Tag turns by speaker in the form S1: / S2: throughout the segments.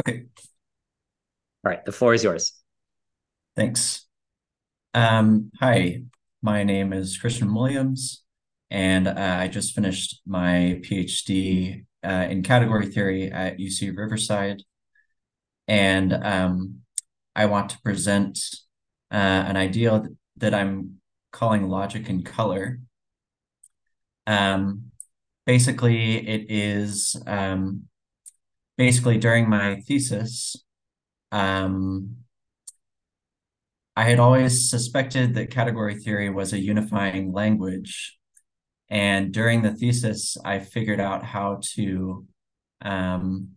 S1: Okay.
S2: All right, the floor is yours.
S1: Thanks. Um, hi, my name is Christian Williams, and uh, I just finished my PhD uh, in category theory at UC Riverside. And um, I want to present uh, an idea that I'm calling logic in color. Um, basically, it is um, basically during my thesis, um, I had always suspected that category theory was a unifying language. And during the thesis, I figured out how to um,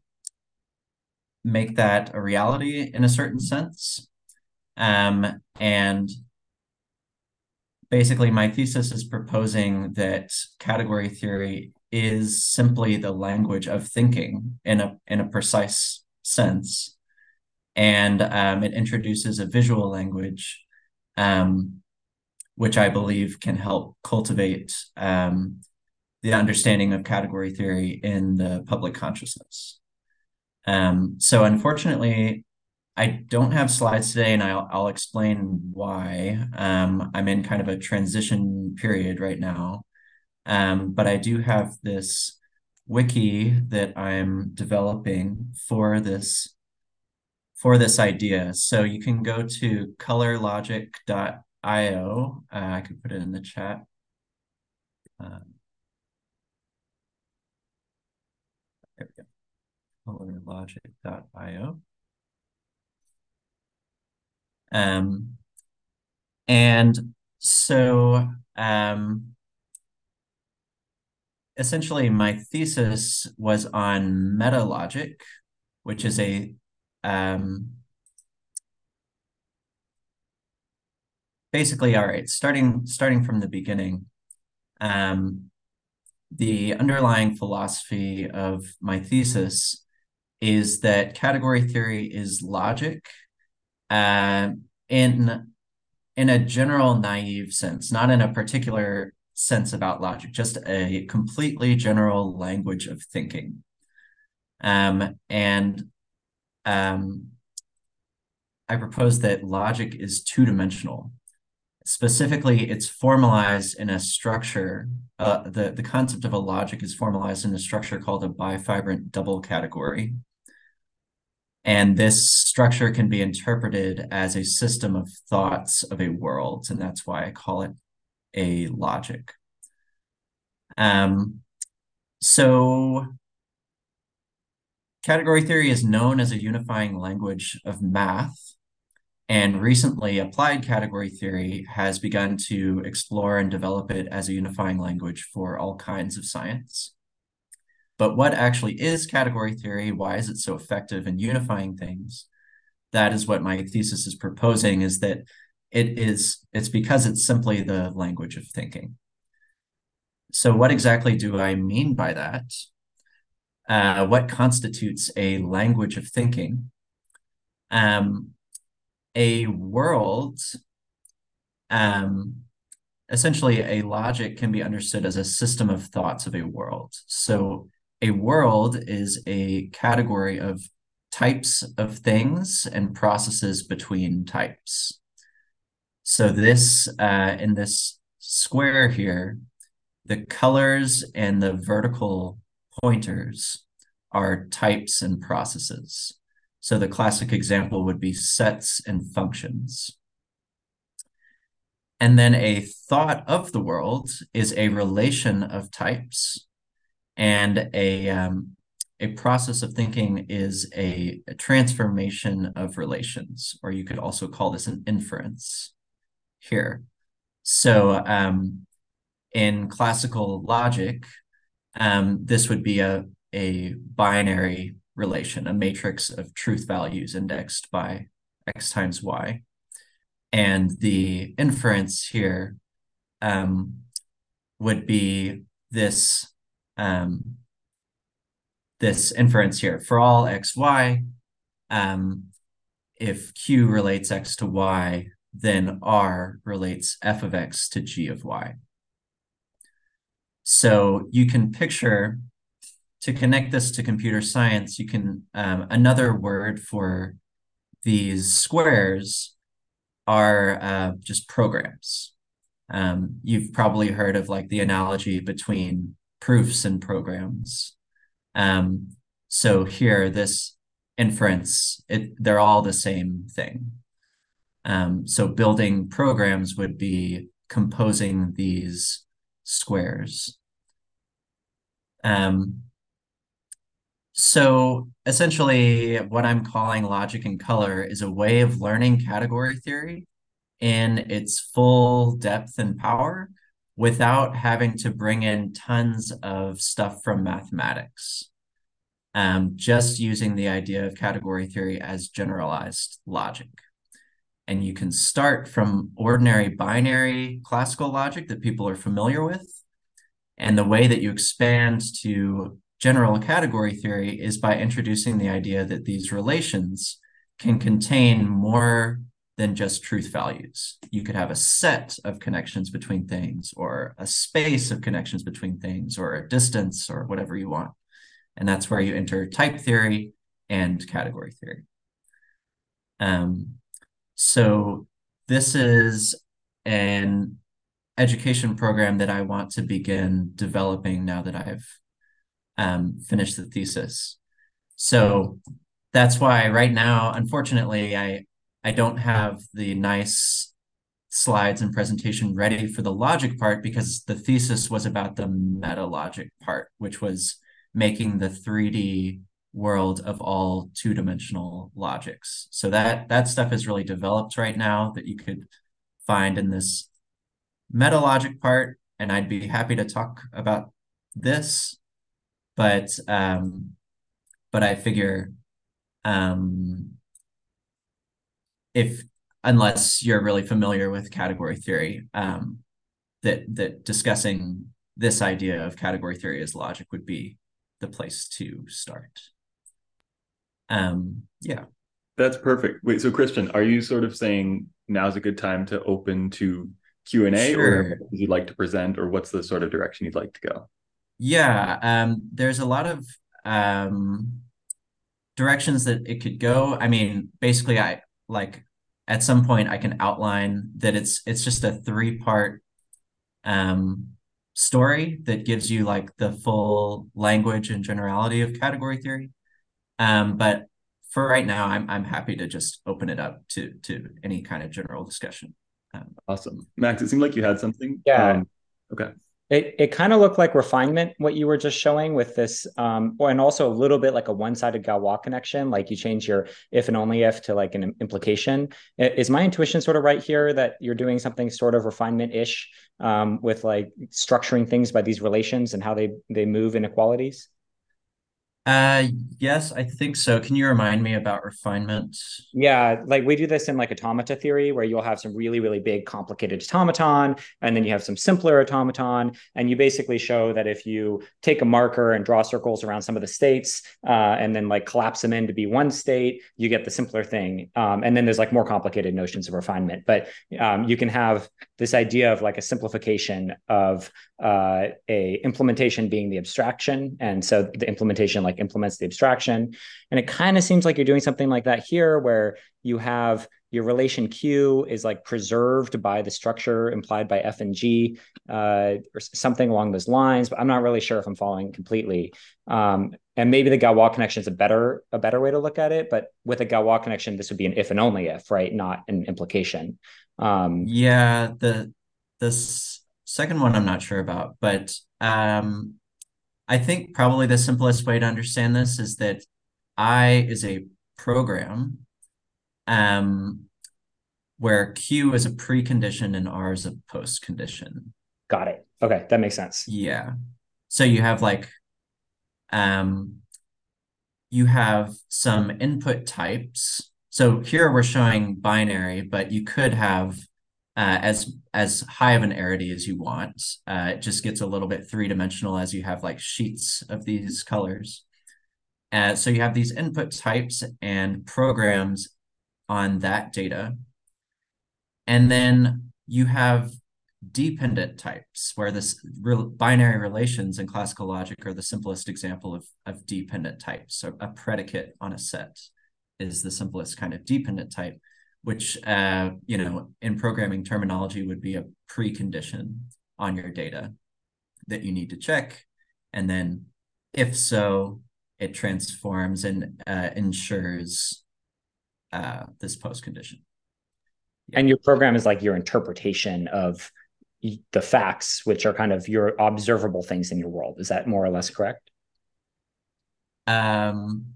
S1: make that a reality in a certain sense. Um, and basically, my thesis is proposing that category theory is simply the language of thinking in a in a precise sense and um, it introduces a visual language, um, which I believe can help cultivate um, the understanding of category theory in the public consciousness. Um, so, unfortunately, I don't have slides today, and I'll, I'll explain why. Um, I'm in kind of a transition period right now, um, but I do have this wiki that I'm developing for this for this idea. So you can go to colorlogic.io. Uh, I can put it in the chat. Um, there we go. Colorlogic.io. Um, and so um, essentially my thesis was on meta logic, which is a um, basically, all right, starting starting from the beginning, um, the underlying philosophy of my thesis is that category theory is logic uh, in in a general naive sense, not in a particular sense about logic, just a completely general language of thinking. Um, and um, I propose that logic is two dimensional. Specifically, it's formalized in a structure. Uh, the, the concept of a logic is formalized in a structure called a bifibrant double category. And this structure can be interpreted as a system of thoughts of a world. And that's why I call it a logic. Um, so Category theory is known as a unifying language of math, and recently applied category theory has begun to explore and develop it as a unifying language for all kinds of science. But what actually is category theory? Why is it so effective in unifying things? That is what my thesis is proposing is that it is it's because it's simply the language of thinking. So what exactly do I mean by that? uh, what constitutes a language of thinking. Um, a world, um, essentially, a logic can be understood as a system of thoughts of a world. So, a world is a category of types of things and processes between types. So, this uh, in this square here, the colors and the vertical pointers are types and processes. So the classic example would be sets and functions. And then a thought of the world is a relation of types, and a um, a process of thinking is a, a, transformation of relations, or you could also call this an inference here. So um, in classical logic, um, this would be a, a binary relation, a matrix of truth values indexed by x times y. And the inference here um, would be this um, this inference here for all x y. Um, if q relates x to y, then r relates f of x to g of y. So you can picture to connect this to computer science, you can um, another word for these squares are uh, just programs. Um, you've probably heard of like the analogy between proofs and programs. Um, so here, this inference, it, they're all the same thing. Um, so building programs would be composing these squares. Um, so essentially, what I'm calling logic in color is a way of learning category theory in its full depth and power without having to bring in tons of stuff from mathematics. Um, just using the idea of category theory as generalized logic. And you can start from ordinary binary classical logic that people are familiar with. And the way that you expand to general category theory is by introducing the idea that these relations can contain more than just truth values. You could have a set of connections between things, or a space of connections between things, or a distance, or whatever you want. And that's where you enter type theory and category theory. Um, so this is an education program that I want to begin developing now that I've um, finish the thesis. So that's why right now, unfortunately, I I don't have the nice slides and presentation ready for the logic part because the thesis was about the meta logic part, which was making the 3D world of all two-dimensional logics. So that that stuff is really developed right now that you could find in this meta logic part. And I'd be happy to talk about this but um, but I figure um, if unless you're really familiar with category theory, um, that that discussing this idea of category theory as logic would be the place to start. Um, yeah.
S3: That's perfect. Wait, so Christian, are you sort of saying now's a good time to open to Q and A, sure. or would you like to present, or what's the sort of direction you'd like to go?
S1: Yeah, um, there's a lot of um, directions that it could go. I mean, basically, I like at some point I can outline that it's it's just a three part um, story that gives you like the full language and generality of category theory. Um, but for right now, I'm I'm happy to just open it up to to any kind of general discussion.
S3: Um, awesome, Max. It seemed like you had something.
S2: Yeah.
S3: Um,
S2: okay. It, it kind of looked like refinement, what you were just showing with this, um, and also a little bit like a one-sided Galois connection, like you change your if and only if to like an implication. Is my intuition sort of right here that you're doing something sort of refinement-ish um, with like structuring things by these relations and how they they move inequalities?
S1: Uh, yes, I think so. Can you remind me about refinement?
S2: Yeah, like we do this in like automata theory, where you'll have some really, really big, complicated automaton, and then you have some simpler automaton, and you basically show that if you take a marker and draw circles around some of the states, uh, and then like collapse them into be one state, you get the simpler thing. Um, and then there's like more complicated notions of refinement, but um, you can have this idea of like a simplification of uh, a implementation being the abstraction, and so the implementation like implements the abstraction, and it kind of seems like you're doing something like that here, where you have your relation Q is like preserved by the structure implied by F and G, uh, or something along those lines. But I'm not really sure if I'm following completely. Um, and maybe the Galois connection is a better a better way to look at it. But with a Galois connection, this would be an if and only if, right? Not an implication.
S1: Um, yeah, the this second one I'm not sure about, but um, I think probably the simplest way to understand this is that I is a program um, where Q is a precondition and R is a post condition.
S2: Got it. Okay, that makes sense.
S1: Yeah. So you have like um you have some input types so here we're showing binary, but you could have uh, as as high of an arity as you want. Uh, it just gets a little bit three dimensional as you have like sheets of these colors. Uh, so you have these input types and programs on that data. And then you have dependent types, where this re binary relations in classical logic are the simplest example of, of dependent types. So a predicate on a set is the simplest kind of dependent type, which, uh, you know, in programming terminology would be a precondition on your data that you need to check. And then if so, it transforms and uh, ensures uh, this post condition.
S2: Yeah. And your program is like your interpretation of the facts, which are kind of your observable things in your world. Is that more or less correct?
S1: Um,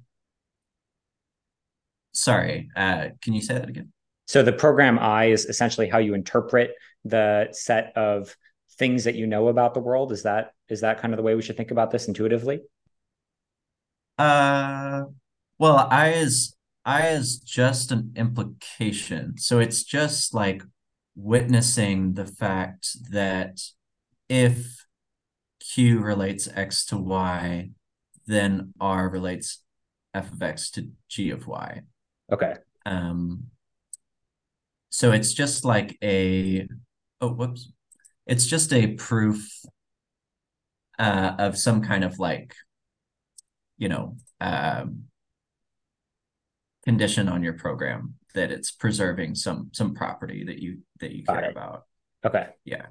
S1: sorry, uh, can you say that again?
S2: So the program I is essentially how you interpret the set of things that you know about the world. Is that is that kind of the way we should think about this intuitively?
S1: Uh, well, I is I is just an implication. So it's just like witnessing the fact that if Q relates X to Y, then R relates F of X to G of Y.
S2: Okay.
S1: Um, so it's just like a, oh, whoops. It's just a proof uh, of some kind of like, you know, um, condition on your program that it's preserving some some property that you that you care about.
S2: Okay.
S1: Yeah.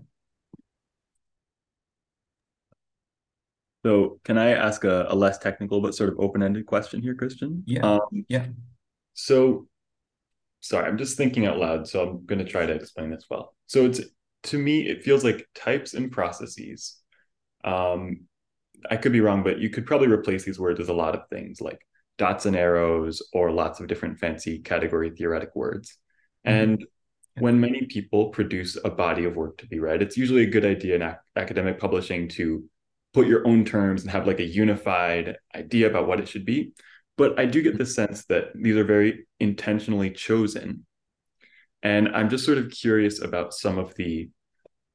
S3: So can I ask a, a less technical but sort of open-ended question here, Christian?
S1: Yeah. Um, yeah.
S3: So sorry, I'm just thinking out loud, so I'm going to try to explain this well. So it's to me, it feels like types and processes. Um, I could be wrong, but you could probably replace these words with a lot of things like dots and arrows or lots of different fancy category theoretic words. Mm-hmm. And when many people produce a body of work to be read, it's usually a good idea in ac- academic publishing to put your own terms and have like a unified idea about what it should be. But I do get the sense that these are very intentionally chosen. And I'm just sort of curious about some of the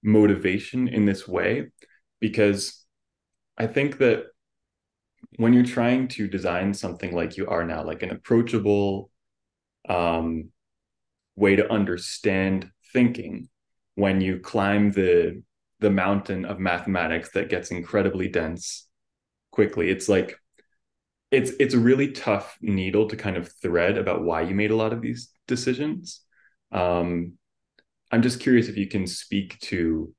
S3: motivation in this way, because I think that when you're trying to design something like you are now, like an approachable um, way to understand thinking, when you climb the the mountain of mathematics that gets incredibly dense quickly, it's like it's it's a really tough needle to kind of thread about why you made a lot of these decisions. Um, I'm just curious if you can speak to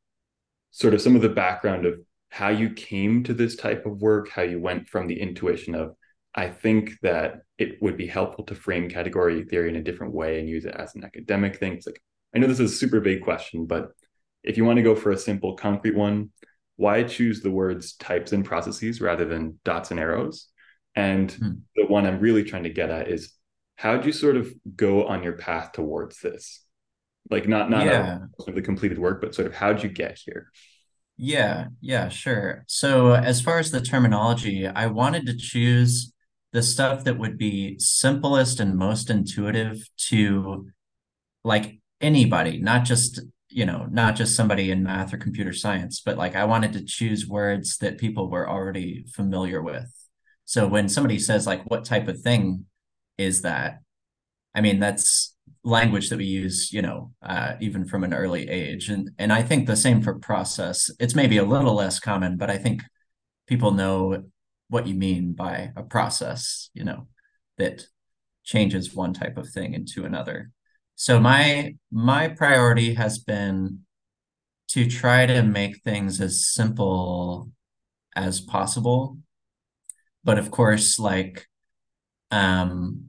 S3: sort of some of the background of how you came to this type of work, how you went from the intuition of I think that it would be helpful to frame category theory in a different way and use it as an academic thing. It's like I know this is a super big question, but if you want to go for a simple concrete one, why choose the words types and processes rather than dots and arrows? And hmm. the one I'm really trying to get at is how do you sort of go on your path towards this? Like not not yeah. a, the completed work, but sort of how'd you get here?
S1: Yeah, yeah, sure. So as far as the terminology, I wanted to choose the stuff that would be simplest and most intuitive to like anybody, not just, you know, not just somebody in math or computer science, but like I wanted to choose words that people were already familiar with. So when somebody says like what type of thing is that? I mean, that's language that we use, you know, uh, even from an early age. And and I think the same for process. It's maybe a little less common, but I think people know what you mean by a process, you know, that changes one type of thing into another. So my my priority has been to try to make things as simple as possible but of course like um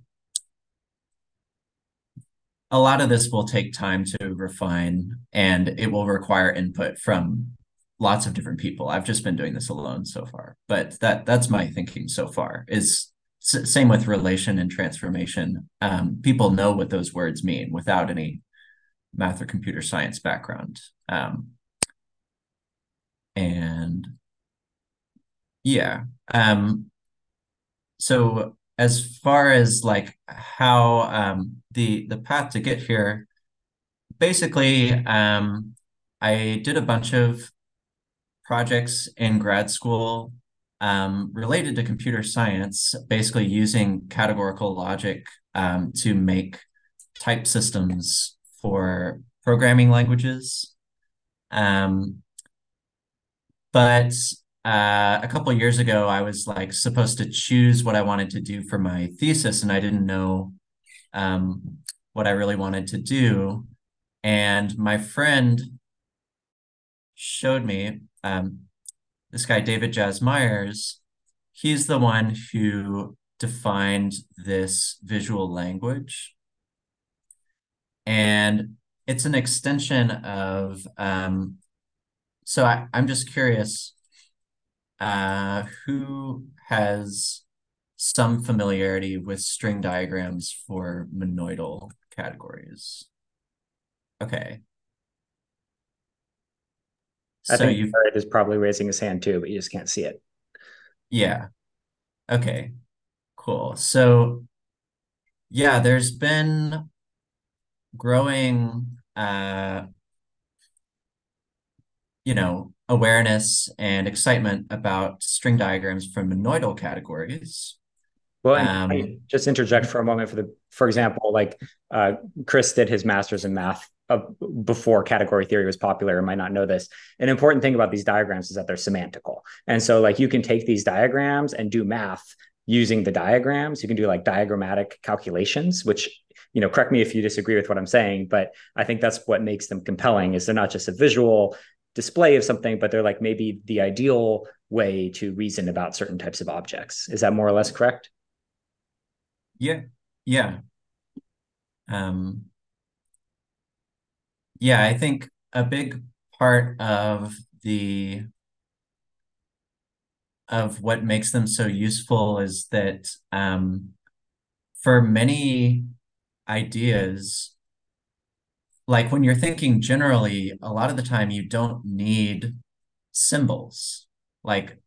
S1: a lot of this will take time to refine and it will require input from lots of different people. I've just been doing this alone so far but that that's my thinking so far is s- same with relation and transformation. Um, people know what those words mean without any math or computer science background. Um, and yeah um, so as far as like how um, the the path to get here, basically, um, I did a bunch of projects in grad school um, related to computer science, basically using categorical logic um, to make type systems for programming languages. Um, but uh, a couple years ago, I was like supposed to choose what I wanted to do for my thesis, and I didn't know um, what I really wanted to do. And my friend showed me um, this guy, David Jaz Myers. He's the one who defined this visual language. And it's an extension of, um, so I, I'm just curious uh, who has some familiarity with string diagrams for monoidal categories? Okay.
S2: I so think Jared is probably raising his hand too, but you just can't see it.
S1: Yeah. Okay. Cool. So yeah, there's been growing uh you know awareness and excitement about string diagrams from monoidal categories.
S2: Well, um, just interject for a moment for the, for example, like uh, Chris did his master's in math uh, before category theory was popular and might not know this. An important thing about these diagrams is that they're semantical. And so like you can take these diagrams and do math using the diagrams. You can do like diagrammatic calculations, which you know, correct me if you disagree with what I'm saying, but I think that's what makes them compelling is they're not just a visual display of something, but they're like maybe the ideal way to reason about certain types of objects. Is that more or less correct?
S1: Yeah. Yeah. Um, yeah, I think a big part of the of what makes them so useful is that um, for many ideas, like when you're thinking generally, a lot of the time you don't need symbols. Like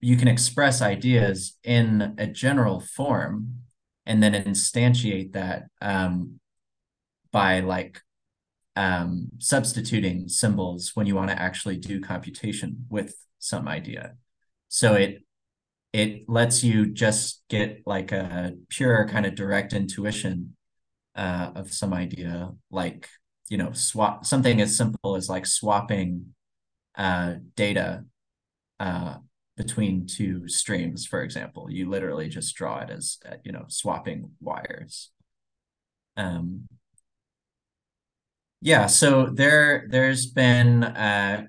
S1: you can express ideas in a general form and then instantiate that um, by like um, substituting symbols when you want to actually do computation with some idea. So it it lets you just get like a pure kind of direct intuition uh, of some idea, like you know, swap something as simple as like swapping uh, data uh, between two streams, for example. You literally just draw it as uh, you know swapping wires. Um, yeah, so there there's been uh,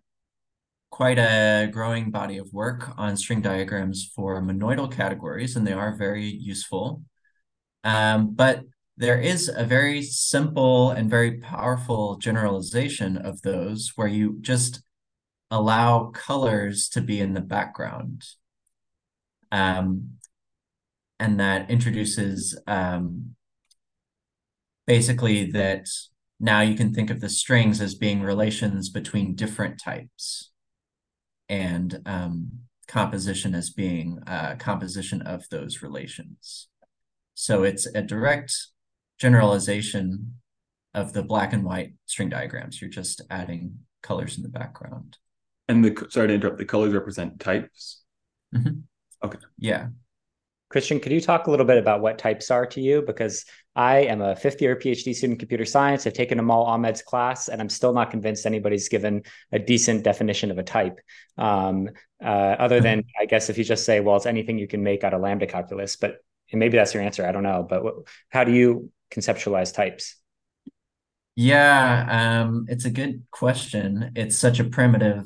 S1: quite a growing body of work on string diagrams for monoidal categories, and they are very useful. Um, but there is a very simple and very powerful generalization of those where you just allow colors to be in the background. Um, and that introduces um, basically that now you can think of the strings as being relations between different types and um, composition as being a uh, composition of those relations. So it's a direct generalization of the black and white string diagrams. You're just adding colors in the background.
S3: And the sorry to interrupt. The colors represent types.
S1: Mm-hmm.
S3: Okay.
S1: Yeah.
S2: Christian, could you talk a little bit about what types are to you? Because I am a fifth year PhD student in computer science. I've taken Amal Ahmed's class, and I'm still not convinced anybody's given a decent definition of a type. Um, uh, other than, I guess, if you just say, well, it's anything you can make out of lambda calculus, but maybe that's your answer. I don't know. But what, how do you conceptualize types?
S1: Yeah, um, it's a good question. It's such a primitive,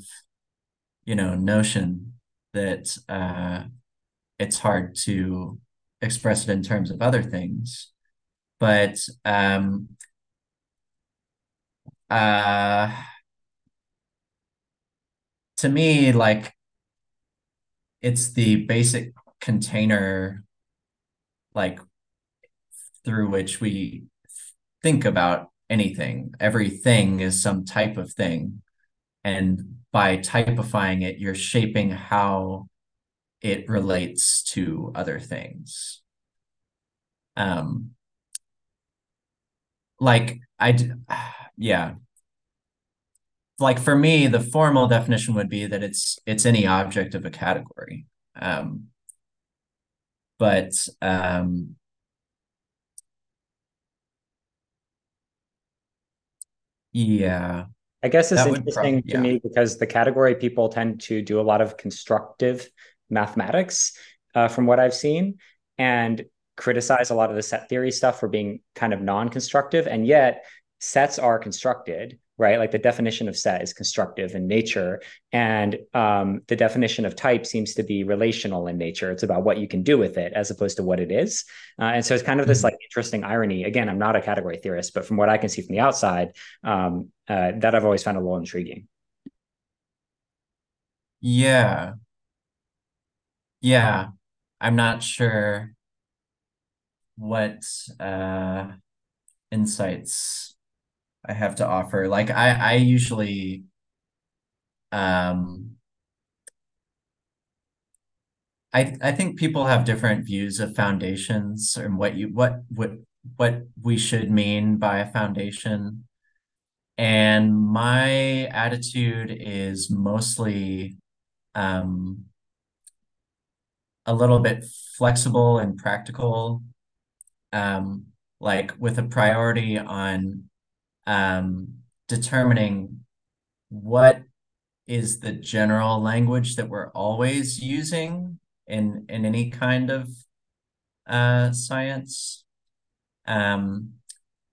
S1: you know, notion that uh, it's hard to express it in terms of other things. But um, uh, to me, like it's the basic container, like through which we think about anything. Everything is some type of thing. And by typifying it, you're shaping how it relates to other things. Um, like I, yeah. Like for me, the formal definition would be that it's it's any object of a category. Um, but um, Yeah.
S2: I guess it's interesting
S1: prob-
S2: to
S1: yeah.
S2: me because the category people tend to do a lot of constructive mathematics, uh, from what I've seen, and criticize a lot of the set theory stuff for being kind of non-constructive. And yet, sets are constructed, right? Like the definition of set is constructive in nature, and um, the definition of type seems to be relational in nature. It's about what you can do with it as opposed to what it is. Uh, and so it's kind of this
S1: Mhm.
S2: like interesting irony. Again, I'm not a category theorist, but from what I can see from the outside, um, uh, that I've always found a little intriguing.
S1: Yeah. Yeah. I'm not sure what uh insights I have to offer. Like I I usually um I I think people have different views of foundations and what you what what what we should mean by a foundation. And my attitude is mostly um a little bit flexible and practical, um, like with a priority on um, determining what is the general language that we're always using in in any kind of uh, science. Um,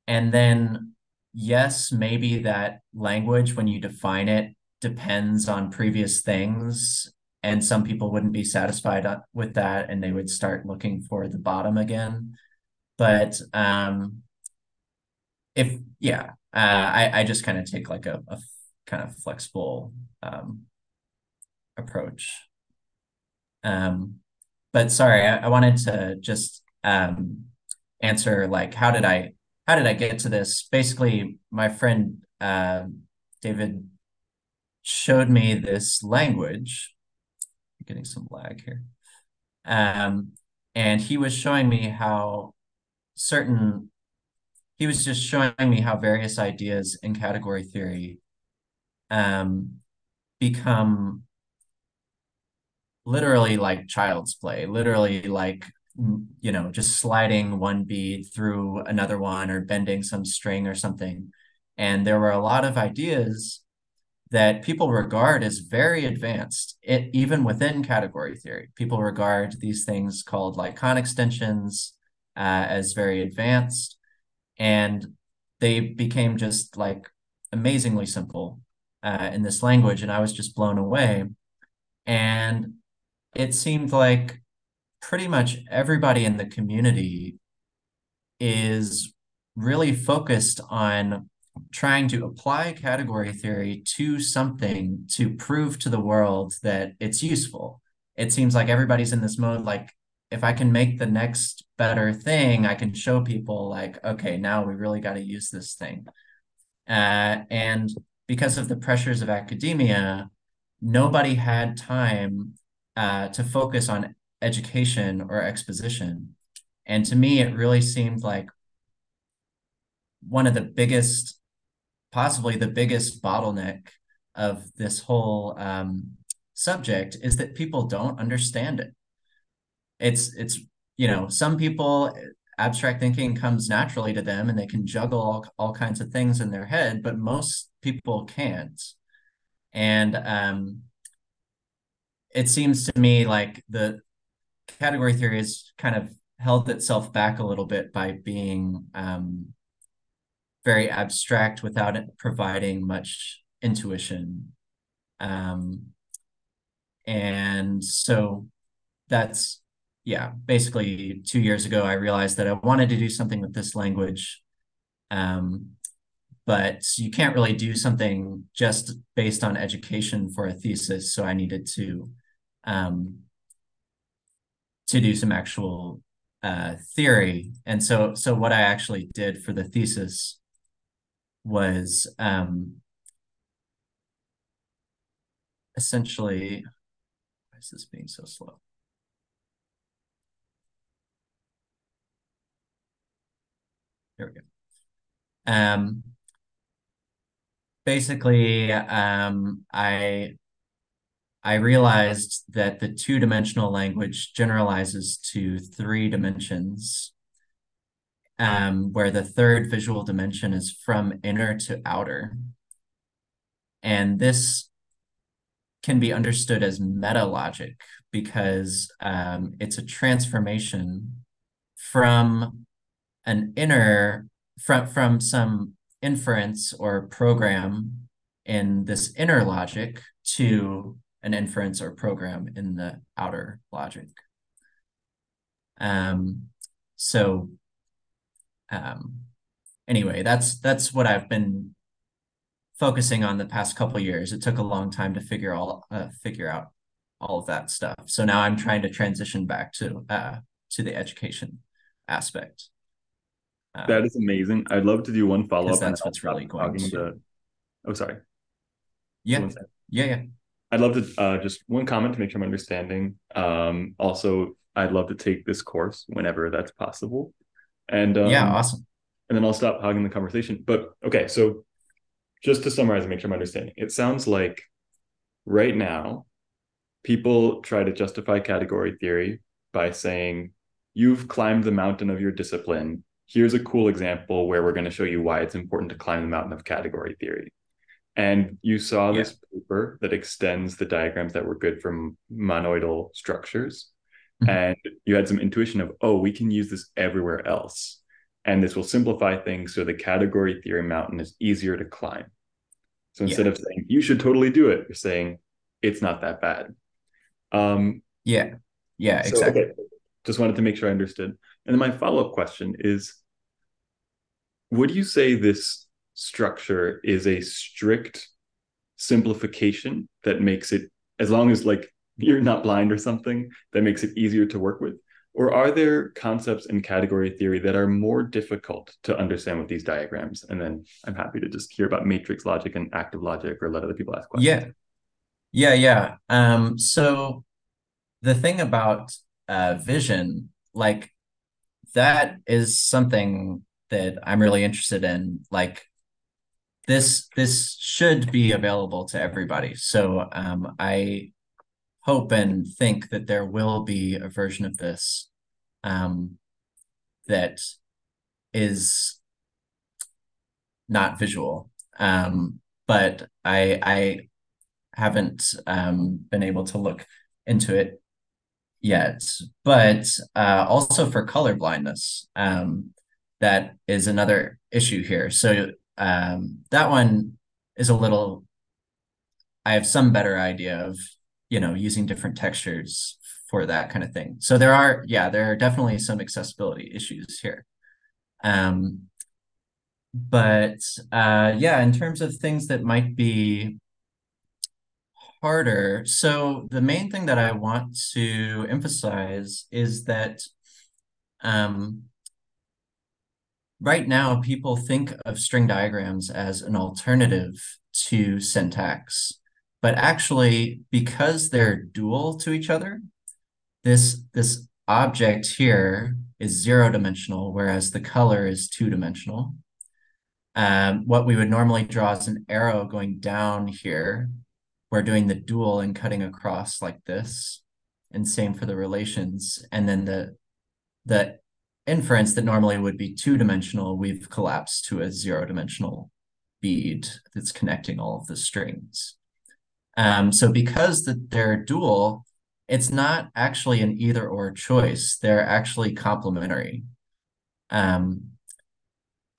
S1: and then, yes, maybe that language, when you define it, depends on previous things and some people wouldn't be satisfied uh, with that and they would start looking for the bottom again but um if yeah uh i i just kind of take like a, a kind of flexible um approach. Um but sorry I, I wanted to just um answer like how did i how did i get to this? Basically my friend uh david showed me this language. I'm getting some lag here. Um, and he was showing me how certain, he was just showing me how various ideas in category theory um, become literally like child's play, literally like, you know, just sliding one bead through another one or bending some string or something. And there were a lot of ideas that people regard as very advanced, it, even within category theory. People regard these things called like Kan extensions uh, as very advanced, and they became just like amazingly simple uh, in this language, and I was just blown away. And it seemed like pretty much everybody in the community is really focused on trying to apply category theory to something to prove to the world that it's useful. It seems like everybody's in this mode like, if I can make the next better thing, I can show people, like, okay, now we really got to use this thing. Uh, and because of the pressures of academia, nobody had time uh, to focus on education or exposition. And to me, it really seemed like one of the biggest possibly the biggest bottleneck of this whole um, subject is that people don't understand it. It's it's you know some people abstract thinking comes naturally to them and they can juggle all, all kinds of things in their head, but most people can't. And um, it seems to me like the category theory has kind of held itself back a little bit by being um, very abstract without it providing much intuition. Um, and so that's, yeah, basically two years ago, I realized that I wanted to do something with this language. Um, but you can't really do something just based on education for a thesis. So I needed to um, to do some actual uh, theory. And so so what I actually did for the thesis was um, essentially, why is this being so slow? There we go. Um, basically, um, I I realized that the two-dimensional language generalizes to three dimensions, um, where the third visual dimension is from inner to outer. And this can be understood as meta logic because um, it's a transformation from an inner from from some inference or program in this inner logic to an inference or program in the outer logic. Um, so um, anyway, that's that's what I've been focusing on the past couple years. It took a long time to figure all uh, figure out all of that stuff. So now I'm trying to transition back to uh, to the education aspect.
S3: Um, that is amazing. I'd love to do one follow up.
S1: That's what's really going to.
S3: To... Oh, sorry.
S1: Yeah. Yeah. Yeah.
S3: I'd love to uh, just one comment to make sure I'm understanding. Um, also, I'd love to take this course whenever that's possible. And um,
S1: yeah, awesome.
S3: And then I'll stop hogging the conversation. But okay, so just to summarize and make sure I'm understanding, it sounds like right now people try to justify category theory by saying you've climbed the mountain of your discipline. Here's a cool example where we're going to show you why it's important to climb the mountain of category theory. And you saw yeah. this paper that extends the diagrams that were good from monoidal structures. Mm-hmm. And you had some intuition of, oh, we can use this everywhere else. And this will simplify things so the category theory mountain is easier to climb. So instead yeah. of saying you should totally do it, you're saying it's not that bad.
S1: Um, yeah, yeah, so, exactly. Okay.
S3: Just wanted to make sure I understood. And then my follow up question is Would you say this structure is a strict simplification that makes it, as long as like you're not blind or something, that makes it easier to work with? Or are there concepts in category theory that are more difficult to understand with these diagrams? And then I'm happy to just hear about matrix logic and active logic or let other people ask questions.
S1: Yeah. Yeah, yeah. Um, so the thing about uh, vision, like that is something that I'm really interested in. Like this, this should be available to everybody. So um, I hope and think that there will be a version of this um, that is not visual. Um, but I I haven't um, been able to look into it yet. But uh, also for color blindness, um, that is another issue here. So um, that one is a little. I have some better idea of you know using different textures for that kind of thing so there are yeah there are definitely some accessibility issues here um but uh yeah in terms of things that might be harder. So the main thing that i want to emphasize is that um right now people think of string diagrams as an alternative to syntax but actually because they're dual to each other this this object here is zero dimensional whereas the color is two dimensional um, what we would normally draw is an arrow going down here we're doing the dual and cutting across like this and same for the relations and then the the inference that normally would be two dimensional we've collapsed to a zero dimensional bead that's connecting all of the strings um, so because the, they're dual, it's not actually an either or choice. They're actually complementary. Um,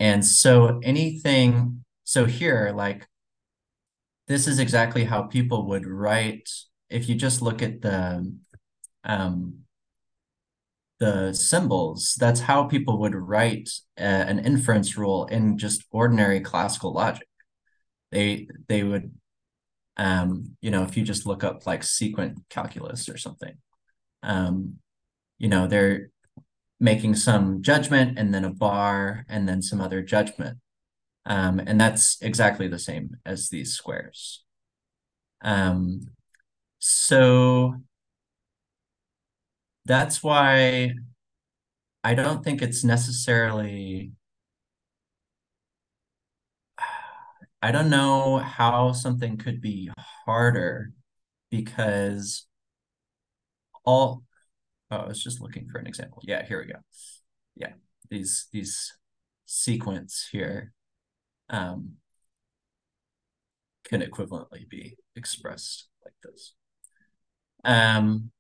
S1: and so anything, so here, like, this is exactly how people would write. If you just look at the, um, the symbols, that's how people would write a, an inference rule in just ordinary classical logic. They, they would um, you know, if you just look up like sequent calculus or something, um, you know, they're making some judgment and then a bar and then some other judgment. Um, and that's exactly the same as these squares. Um, so that's why I don't think it's necessarily I don't know how something could be harder because all oh, I was just looking for an example. Yeah, here we go. Yeah, these these sequents here. Um can equivalently be expressed like this. Um,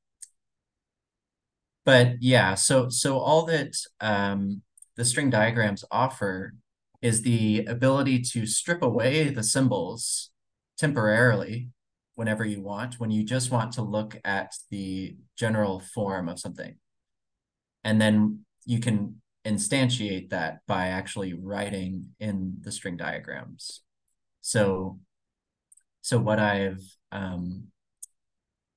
S1: but yeah, so so all that um, the string diagrams offer is the ability to strip away the symbols temporarily whenever you want, when you just want to look at the general form of something. And then you can instantiate that by actually writing in the string diagrams. So, so what I've, um,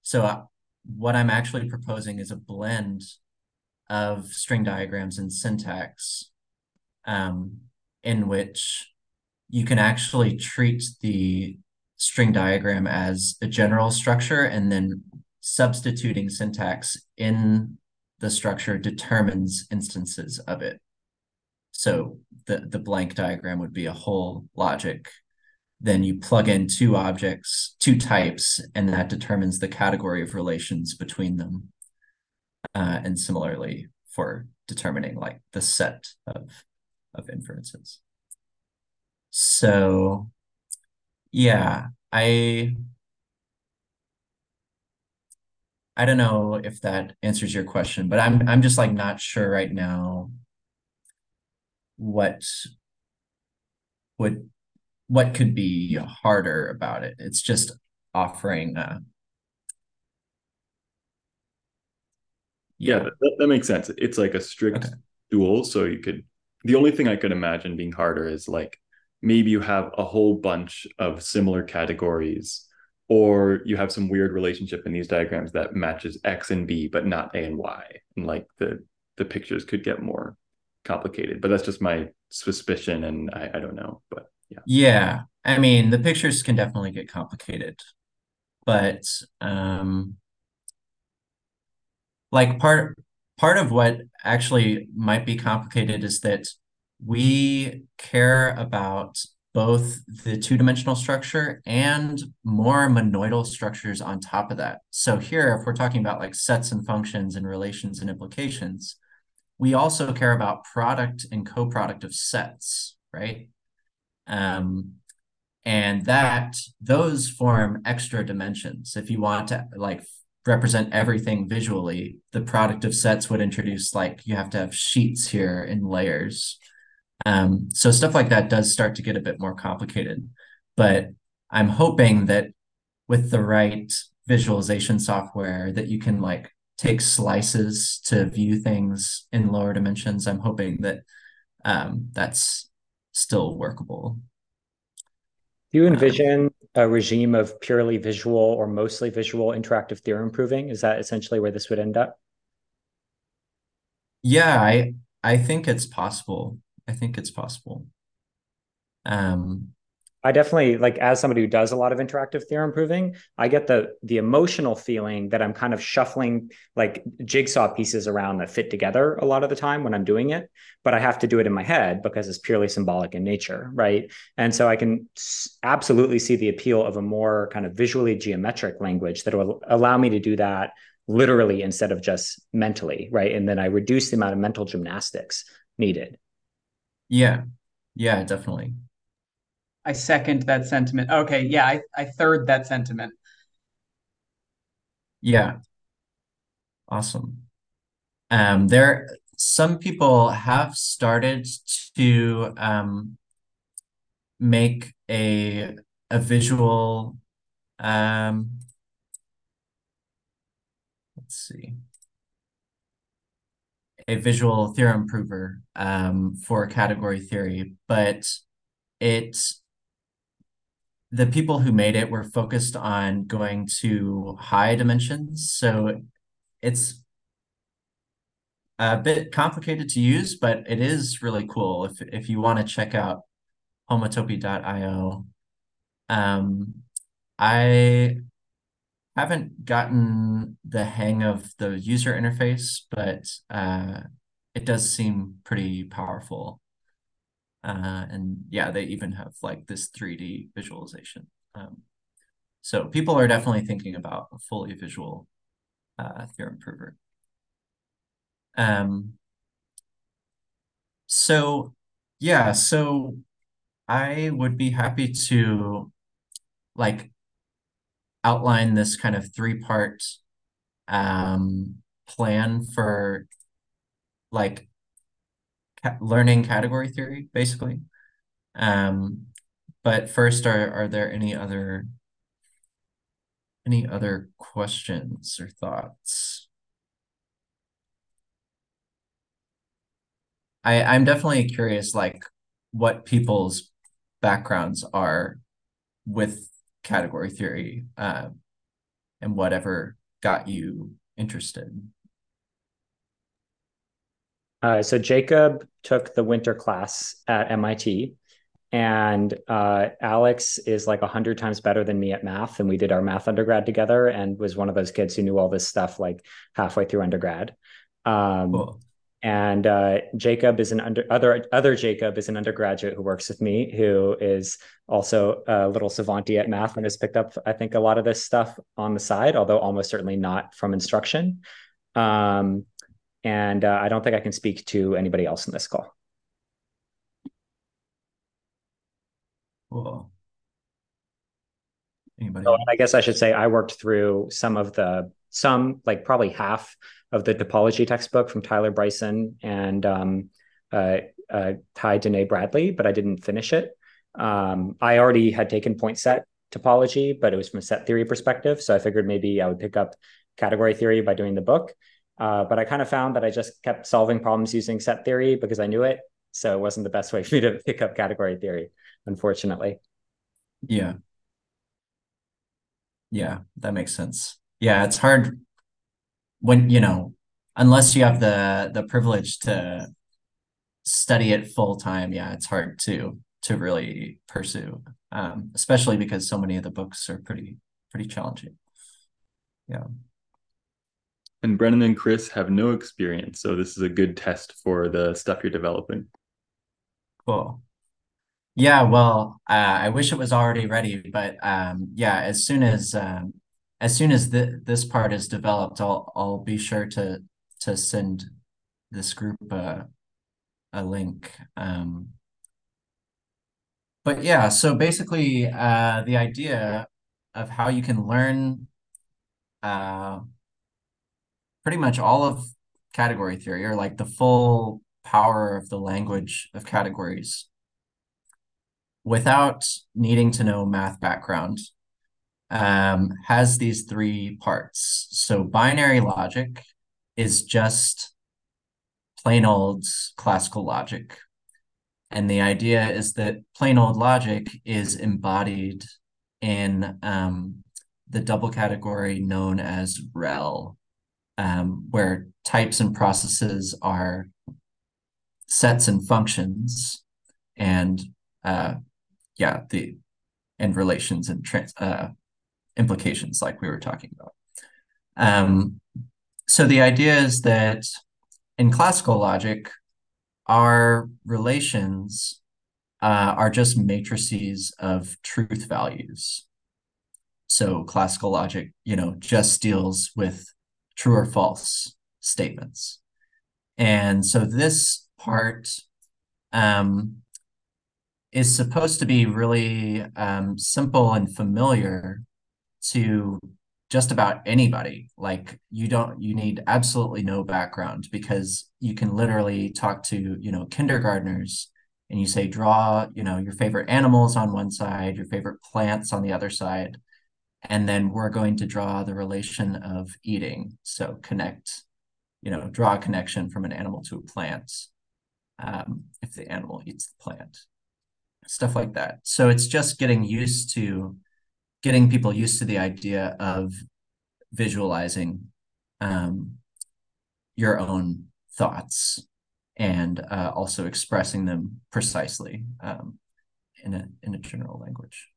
S1: so I, what I'm actually proposing is a blend of string diagrams and syntax um, in which you can actually treat the string diagram as a general structure and then substituting syntax in the structure determines instances of it. So the, the blank diagram would be a whole logic. Then you plug in two objects, two types, and that determines the category of relations between them. Uh, and similarly for determining like the set of, of inferences. So yeah, I I don't know if that answers your question, but I'm I'm just like not sure right now what would what could be harder about it. It's just offering uh
S3: yeah, yeah that, that, makes sense. It's like a strict okay. dual, so you could the only thing I could imagine being harder is like maybe you have a whole bunch of similar categories or you have some weird relationship in these diagrams that matches x and b but not a and y and like the the pictures could get more complicated but that's just my suspicion and i, I don't know but yeah.
S1: Yeah i mean the pictures can definitely get complicated but um like part part of what actually might be complicated is that we care about both the two-dimensional structure and more monoidal structures on top of that. So here, if we're talking about like sets and functions and relations and implications, we also care about product and co-product of sets, right? Um, and that those form extra dimensions. If you want to like represent everything visually, the product of sets would introduce like you have to have sheets here in layers um, so stuff like that does start to get a bit more complicated. But I'm hoping that with the right visualization software that you can like take slices to view things in lower dimensions. I'm hoping that um, that's still workable.
S2: Do you envision um, a regime of purely visual or mostly visual interactive theorem proving? Is that essentially where this would end up?
S1: Yeah, I I think it's possible. I think it's possible. Um,
S2: I definitely like as somebody who does a lot of interactive theorem proving, I get the the emotional feeling that I'm kind of shuffling like jigsaw pieces around that fit together a lot of the time when I'm doing it, but I have to do it in my head because it's purely symbolic in nature, right? And so I can absolutely see the appeal of a more kind of visually geometric language that will allow me to do that literally instead of just mentally, right? And then I reduce the amount of mental gymnastics needed.
S1: Yeah. Yeah, definitely.
S4: I second that sentiment. Okay, yeah, I, I third that sentiment.
S1: Yeah. Awesome. Um, there some people have started to um, make a a visual um, let's see a visual theorem prover um, for category theory, but it the people who made it were focused on going to high dimensions. So it's a bit complicated to use, but it is really cool if if you want to check out homotopy.io. Um, I haven't gotten the hang of the user interface, but uh, it does seem pretty powerful. Uh, and yeah, they even have like this 3D visualization. Um, so people are definitely thinking about a fully visual uh, theorem prover. Um, so yeah, so I would be happy to like outline this kind of three part um, plan for like ca learning category theory, basically. Um, but first, are are there any other any other questions or thoughts? I I'm definitely curious, like what people's backgrounds are with category theory, uh, and whatever got you interested.
S2: Uh, so Jacob took the winter class at MIT, and uh, Alex is like a hundred times better than me at math, and we did our math undergrad together, and was one of those kids who knew all this stuff like halfway through undergrad. Um, cool. And uh, Jacob is an under other other Jacob is an undergraduate who works with me, who is also a little savanty at math and has picked up, I think, a lot of this stuff on the side, although almost certainly not from instruction. Um, and uh, I don't think I can speak to anybody else in this call.
S1: Cool. Anybody?
S2: So I guess I should say I worked through some of the some like probably half of the topology textbook from Tyler Bryson and um, uh, uh, Tai-Danae Bradley, but I didn't finish it. Um, I already had taken point set topology, but it was from a set theory perspective. So I figured maybe I would pick up category theory by doing the book. Uh, but I kind of found that I just kept solving problems using set theory because I knew it. So it wasn't the best way for me to pick up category theory, unfortunately.
S1: Yeah. Yeah, that makes sense. Yeah, it's hard when, you know, unless you have the the privilege to study it full time, yeah, it's hard to to really pursue. Um, especially because so many of the books are pretty pretty challenging. Yeah.
S3: And Brennan and Chris have no experience, so this is a good test for the stuff you're developing.
S1: Cool. Yeah, well, uh, I wish it was already ready, but um, yeah, as soon as um, as soon as the, this part is developed, I'll I'll be sure to to send this group a a link. Um, but yeah, so basically, uh, the idea of how you can learn uh, pretty much all of category theory or like the full power of the language of categories without needing to know math background um, has these three parts. So binary logic is just plain old classical logic. And the idea is that plain old logic is embodied in um, the double category known as REL, um, where types and processes are sets and functions, and uh, yeah, the and relations and trans uh, implications, like we were talking about. Um, so the idea is that in classical logic, our relations uh, are just matrices of truth values. So classical logic, you know, just deals with true or false statements. And so this part um, is supposed to be really um, simple and familiar to just about anybody. Like you don't, you need absolutely no background because you can literally talk to, you know, kindergartners and you say, draw, you know, your favorite animals on one side, your favorite plants on the other side. And then we're going to draw the relation of eating. So connect, you know, draw a connection from an animal to a plant um, if the animal eats the plant, stuff like that. So it's just getting used to getting people used to the idea of visualizing um, your own thoughts and uh, also expressing them precisely um, in a in a general language.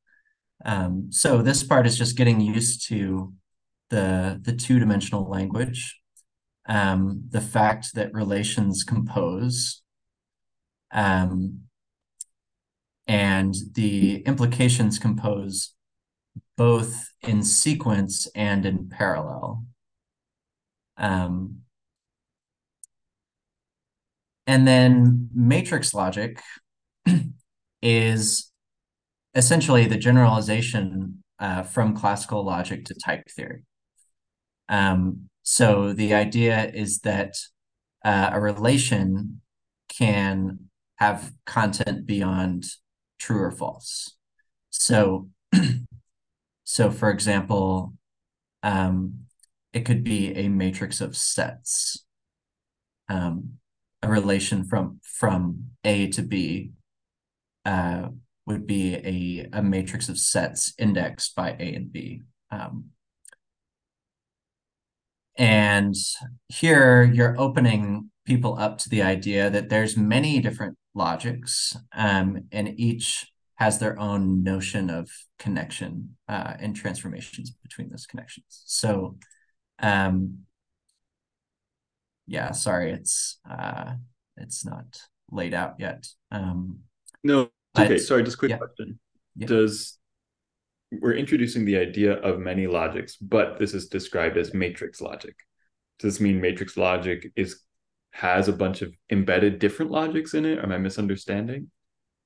S1: Um, so this part is just getting used to the the two dimensional language, um, the fact that relations compose, um, and the implications compose both in sequence and in parallel. Um, and then matrix logic is essentially the generalization uh, from classical logic to type theory. Um, so the idea is that uh, a relation can have content beyond true or false. So, so for example, um, it could be a matrix of sets, um, a relation from from A to B uh, would be a, a matrix of sets indexed by A and B. Um, and here you're opening people up to the idea that there's many different logics um, and each has their own notion of connection uh, and transformations between those connections. So um, yeah, sorry, it's uh, it's not laid out yet. Um,
S3: no, okay. Sorry, just quick
S1: yeah.
S3: question.
S1: Yeah.
S3: Does we're introducing the idea of many logics, but this is described as matrix logic. Does this mean matrix logic is has a bunch of embedded different logics in it? Am I misunderstanding?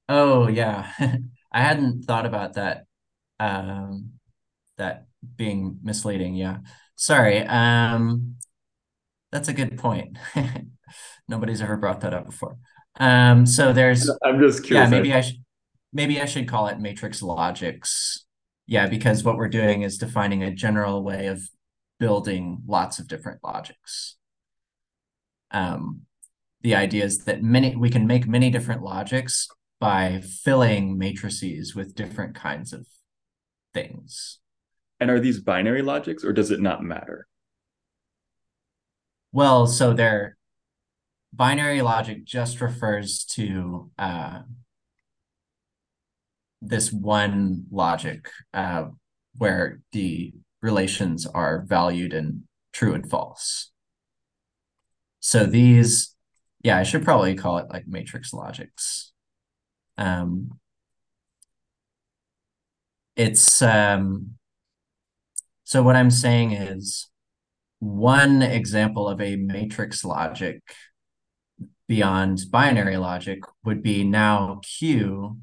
S1: Oh yeah, I hadn't thought about that. Um, that being misleading. Yeah, sorry. Um, that's a good point. Nobody's ever brought that up before. Um, so there's.
S3: I'm just curious.
S1: Yeah, maybe I should. Maybe I should call it matrix logics. Yeah, because what we're doing is defining a general way of building lots of different logics. Um, the idea is that many we can make many different logics by filling matrices with different kinds of things.
S3: And are these binary logics or does it not matter?
S1: Well, so they're binary logic just refers to uh, this one logic uh, where the relations are valued in true and false. So these, yeah, I should probably call it like matrix logics. Um, it's um, so what I'm saying is one example of a matrix logic beyond binary logic would be now Q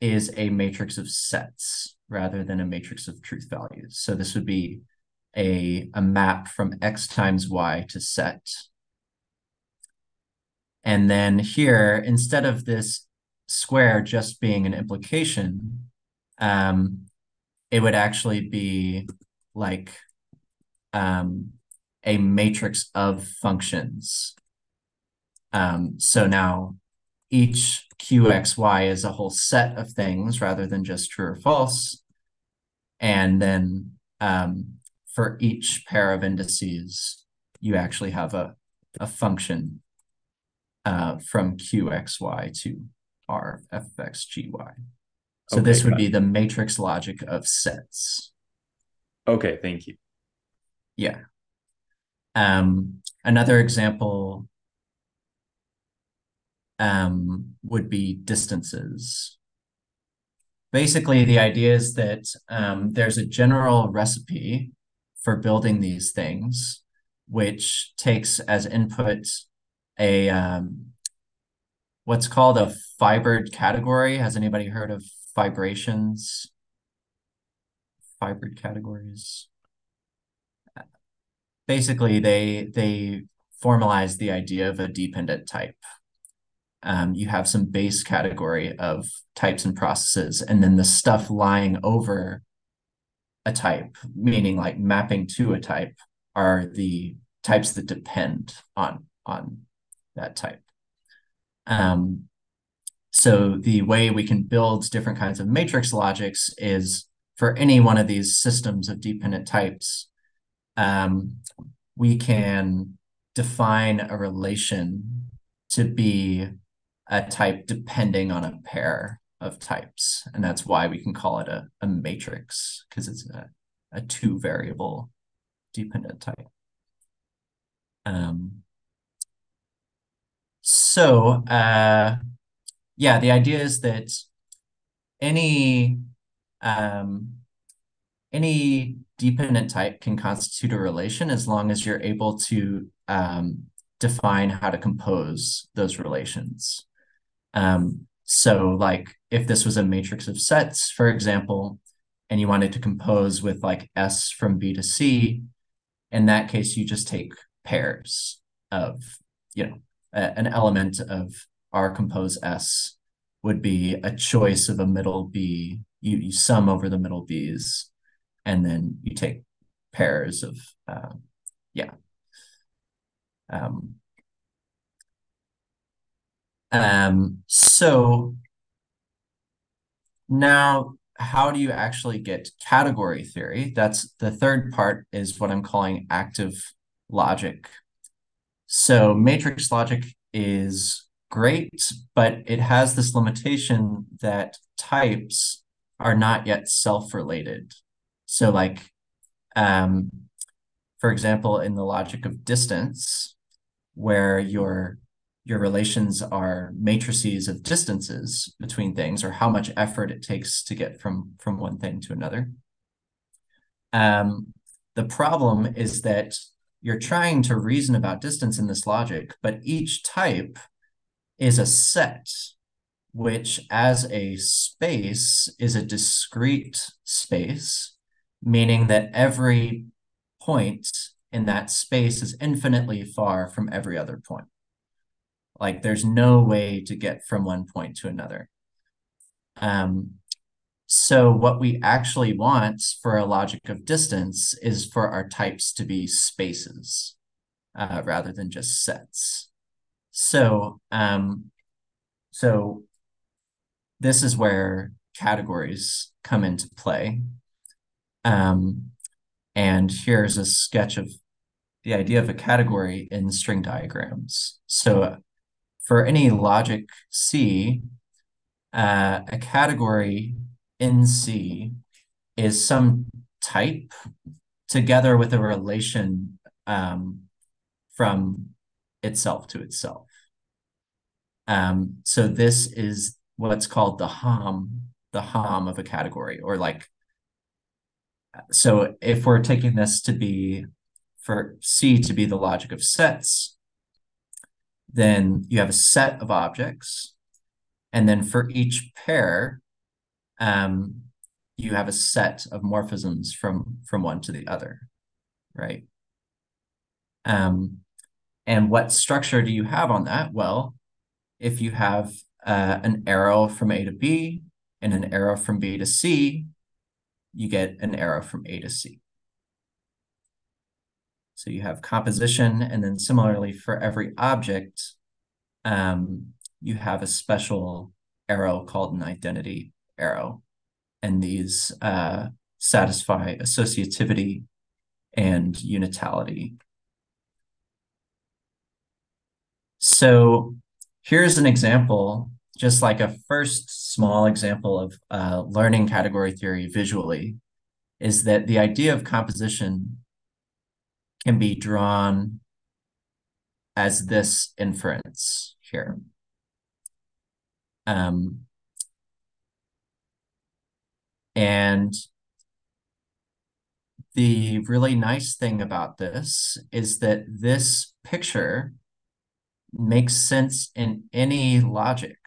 S1: is a matrix of sets rather than a matrix of truth values. So this would be a, a map from x times y to set. And then here, instead of this square just being an implication, um, it would actually be like um, a matrix of functions. Um, so now each QXY is a whole set of things rather than just true or false. And then um, for each pair of indices, you actually have a, a function uh, from QXY to RFXGY. So okay, this would be the matrix logic of sets.
S3: Okay, thank you.
S1: Yeah. Um, another example um, would be distances. Basically, the idea is that um, there's a general recipe for building these things, which takes as input a um, what's called a fibered category. Has anybody heard of fibrations? Fibered categories. Basically, they they formalize the idea of a dependent type um, you have some base category of types and processes, and then the stuff lying over a type, meaning like mapping to a type, are the types that depend on on that type. Um, so the way we can build different kinds of matrix logics is for any one of these systems of dependent types, um, we can define a relation to be a type depending on a pair of types. And that's why we can call it a, a matrix because it's a, a two variable dependent type. Um, so uh, yeah, the idea is that any um, any dependent type can constitute a relation as long as you're able to um, define how to compose those relations. Um, so like if this was a matrix of sets, for example, and you wanted to compose with like S from B to C, in that case, you just take pairs of, you know, a, an element of R compose S would be a choice of a middle B. You, you sum over the middle B's, and then you take pairs of, uh, yeah. Um, um, so now how do you actually get category theory? That's the third part is what I'm calling active logic. So matrix logic is great, but it has this limitation that types are not yet self-related. So like, um, for example, in the logic of distance, where your your relations are matrices of distances between things or how much effort it takes to get from from one thing to another. Um, the problem is that you're trying to reason about distance in this logic, but each type is a set, which as a space is a discrete space, meaning that every point in that space is infinitely far from every other point. Like there's no way to get from one point to another. Um, so what we actually want for a logic of distance is for our types to be spaces uh, rather than just sets. So, um, so this is where categories come into play. Um, and here's a sketch of the idea of a category in string diagrams. So for any logic C, uh, a category in C is some type together with a relation um, from itself to itself. Um, so this is what's called the HOM, the HOM of a category, or like, so if we're taking this to be, for C to be the logic of sets, then you have a set of objects. And then for each pair, um, you have a set of morphisms from, from one to the other, right? Um, and what structure do you have on that? Well, if you have uh, an arrow from A to B and an arrow from B to C, you get an arrow from A to C. So you have composition, and then similarly for every object, um, you have a special arrow called an identity arrow. And these uh, satisfy associativity and unitality. So here's an example, just like a first small example of uh, learning category theory visually, is that the idea of composition can be drawn as this inference here. Um, and the really nice thing about this is that this picture makes sense in any logic.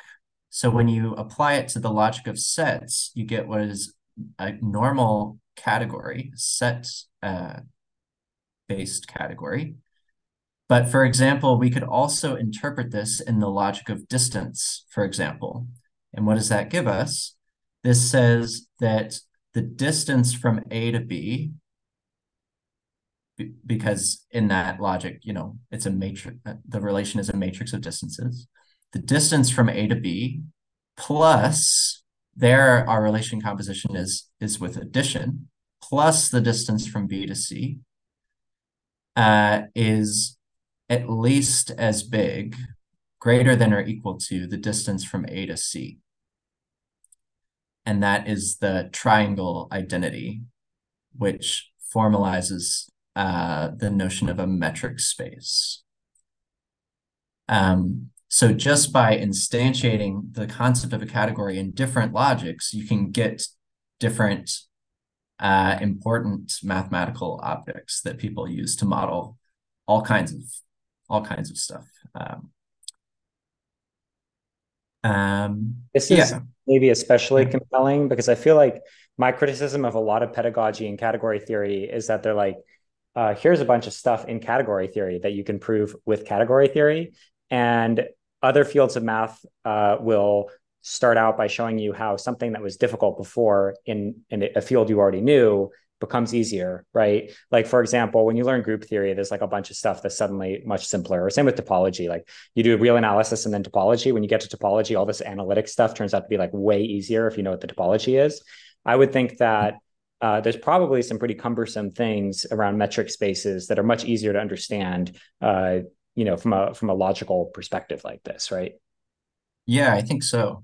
S1: So when you apply it to the logic of sets, you get what is a normal category, set uh, based category. But for example, we could also interpret this in the logic of distance, for example. And what does that give us? This says that the distance from A to B, because in that logic, you know, it's a matrix, the relation is a matrix of distances. The distance from A to B plus there our relation composition is is with addition plus the distance from B to C uh, is at least as big, greater than or equal to the distance from A to C. And that is the triangle identity, which formalizes uh, the notion of a metric space. Um, so just by instantiating the concept of a category in different logics, you can get different uh, important mathematical objects that people use to model all kinds of all kinds of stuff. Um,
S2: um, this is yeah. maybe especially compelling because I feel like my criticism of a lot of pedagogy and category theory is that they're like, uh, here's a bunch of stuff in category theory that you can prove with category theory. And other fields of math uh, will start out by showing you how something that was difficult before in, in a field you already knew becomes easier, right? Like for example, when you learn group theory, there's like a bunch of stuff that's suddenly much simpler. Or same with topology. Like you do real analysis and then topology. When you get to topology, all this analytic stuff turns out to be like way easier if you know what the topology is. I would think that uh, there's probably some pretty cumbersome things around metric spaces that are much easier to understand, uh, you know, from a from a logical perspective like this, right?
S1: Yeah, I think so.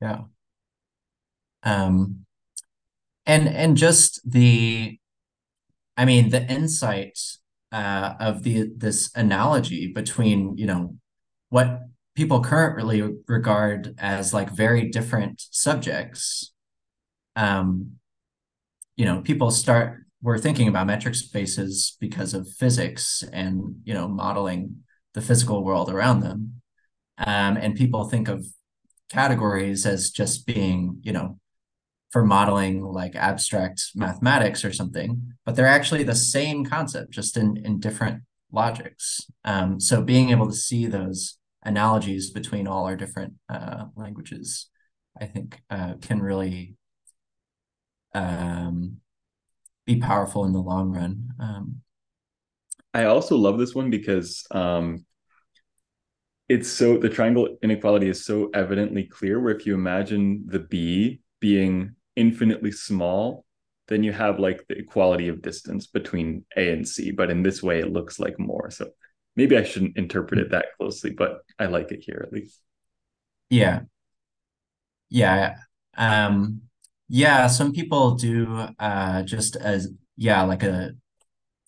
S1: Yeah. Um, and and just the, I mean, the insight uh, of the this analogy between you know what people currently regard as like very different subjects um, you know, people start we're thinking about metric spaces because of physics and you know modeling the physical world around them, um, and people think of categories as just being you know for modeling like abstract mathematics or something, but they're actually the same concept, just in in different logics. Um, so being able to see those analogies between all our different uh, languages, I think, uh, can really um, be powerful in the long run. Um,
S3: I also love this one because um, it's so the triangle inequality is so evidently clear. Where if you imagine the b being infinitely small, then you have like the equality of distance between a and c. But in this way, it looks like more. So maybe I shouldn't interpret it that closely, but I like it here at least.
S1: Yeah. Yeah. Um, yeah, some people do uh just as yeah, like a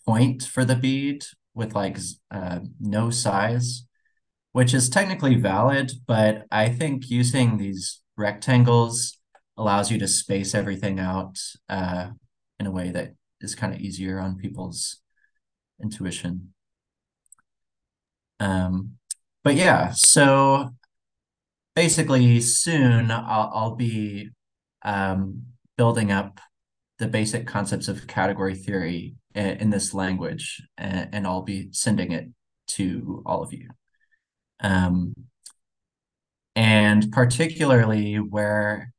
S1: point for the bead with like uh no size, which is technically valid, but I think using these rectangles allows you to space everything out uh in a way that is kind of easier on people's intuition. Um but yeah, so basically soon I'll I'll be um, building up the basic concepts of category theory in, in this language, and, and, I'll be sending it to all of you. Um, and particularly where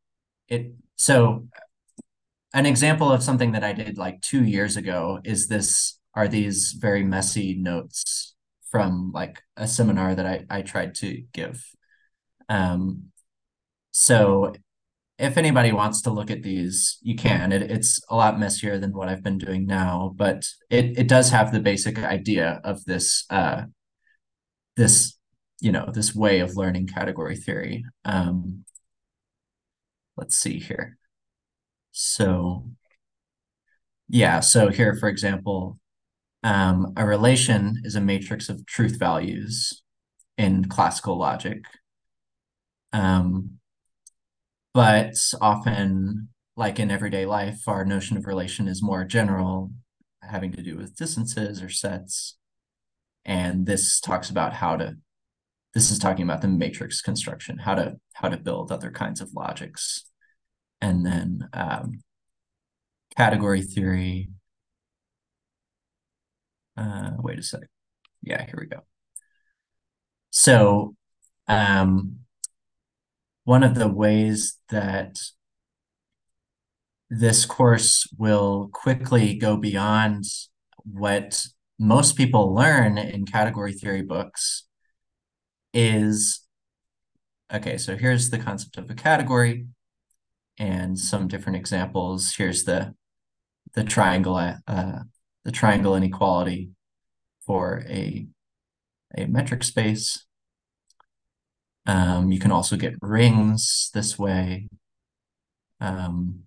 S1: it, so an example of something that I did like two years ago is this, are these very messy notes from like a seminar that I, I tried to give. Um, so if anybody wants to look at these, you can. It, it's a lot messier than what I've been doing now, but it it does have the basic idea of this uh, this you know this way of learning category theory. Um, let's see here. So yeah, so here for example, um, a relation is a matrix of truth values in classical logic. Um, but often like in everyday life our notion of relation is more general having to do with distances or sets and this talks about how to this is talking about the matrix construction how to how to build other kinds of logics. And then um, category theory. Uh, wait a sec. Yeah here we go. So um, one of the ways that this course will quickly go beyond what most people learn in category theory books is okay so here's the concept of a category and some different examples here's the the triangle uh, the triangle inequality for a a metric space um, you can also get rings this way. Um,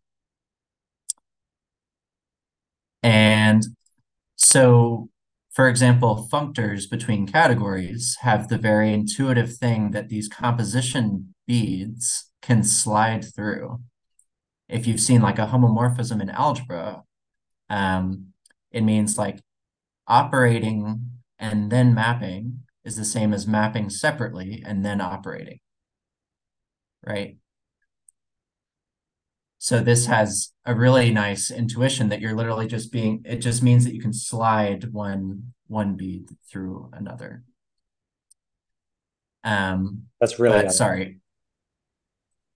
S1: and so, for example, functors between categories have the very intuitive thing that these composition beads can slide through. If you've seen like a homomorphism in algebra, um, it means like operating and then mapping is the same as mapping separately and then operating, right? So this has a really nice intuition that you're literally just being, it just means that you can slide one, one bead through another. Um,
S2: That's really
S1: but sorry.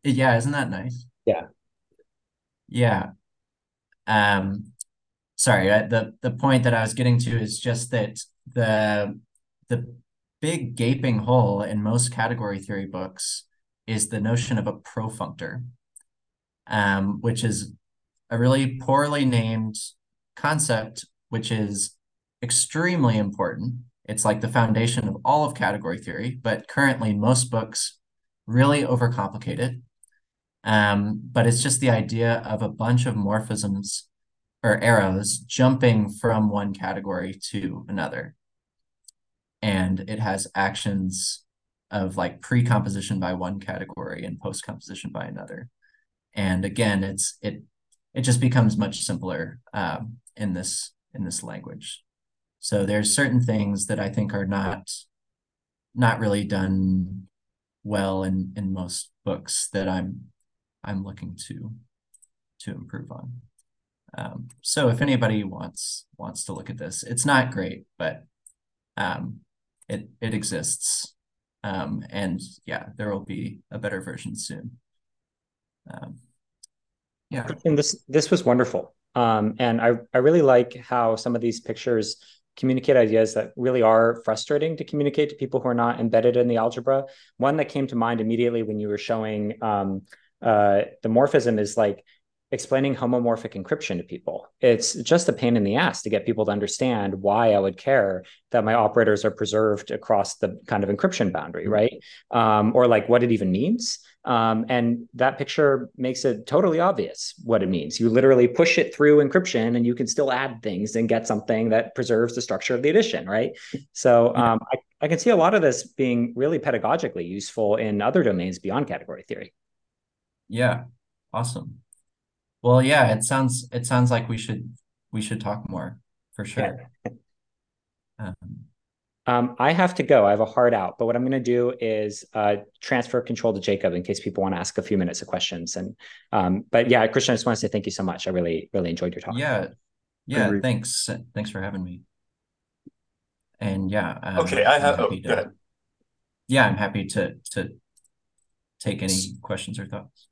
S1: Yeah, isn't that nice?
S2: Yeah.
S1: Yeah. Um, sorry, the the point that I was getting to is just that the the big gaping hole in most category theory books is the notion of a profunctor, um, which is a really poorly named concept, which is extremely important. It's like the foundation of all of category theory, but currently most books really overcomplicate it. Um, but it's just the idea of a bunch of morphisms or arrows jumping from one category to another. And it has actions of like pre-composition by one category and post-composition by another. And again, it's it it just becomes much simpler um, in this in this language. So there's certain things that I think are not not really done well in in most books that I'm I'm looking to to improve on. Um, so if anybody wants wants to look at this, it's not great, but um, it it exists, um, and yeah, there will be a better version soon. Um, yeah,
S2: and this this was wonderful, um, and I I really like how some of these pictures communicate ideas that really are frustrating to communicate to people who are not embedded in the algebra. One that came to mind immediately when you were showing um, uh, the morphism is like explaining homomorphic encryption to people. It's just a pain in the ass to get people to understand why I would care that my operators are preserved across the kind of encryption boundary, mm-hmm. right? Um, or like what it even means. Um, and that picture makes it totally obvious what it means. You literally push it through encryption and you can still add things and get something that preserves the structure of the addition, right? So um, I, I can see a lot of this being really pedagogically useful in other domains beyond category theory.
S1: Yeah, awesome. Well, yeah, it sounds it sounds like we should we should talk more for sure.
S2: Um, um, I have to go. I have a hard out, but what I'm going to do is uh, transfer control to Jacob in case people want to ask a few minutes of questions. And um, but yeah, Christian, I just want to say thank you so much. I really really enjoyed your talk.
S1: Yeah, yeah. Thanks. Thanks for having me. And yeah.
S5: Um, okay, I have. Oh, to, go ahead.
S1: Yeah, I'm happy to to take any questions or thoughts.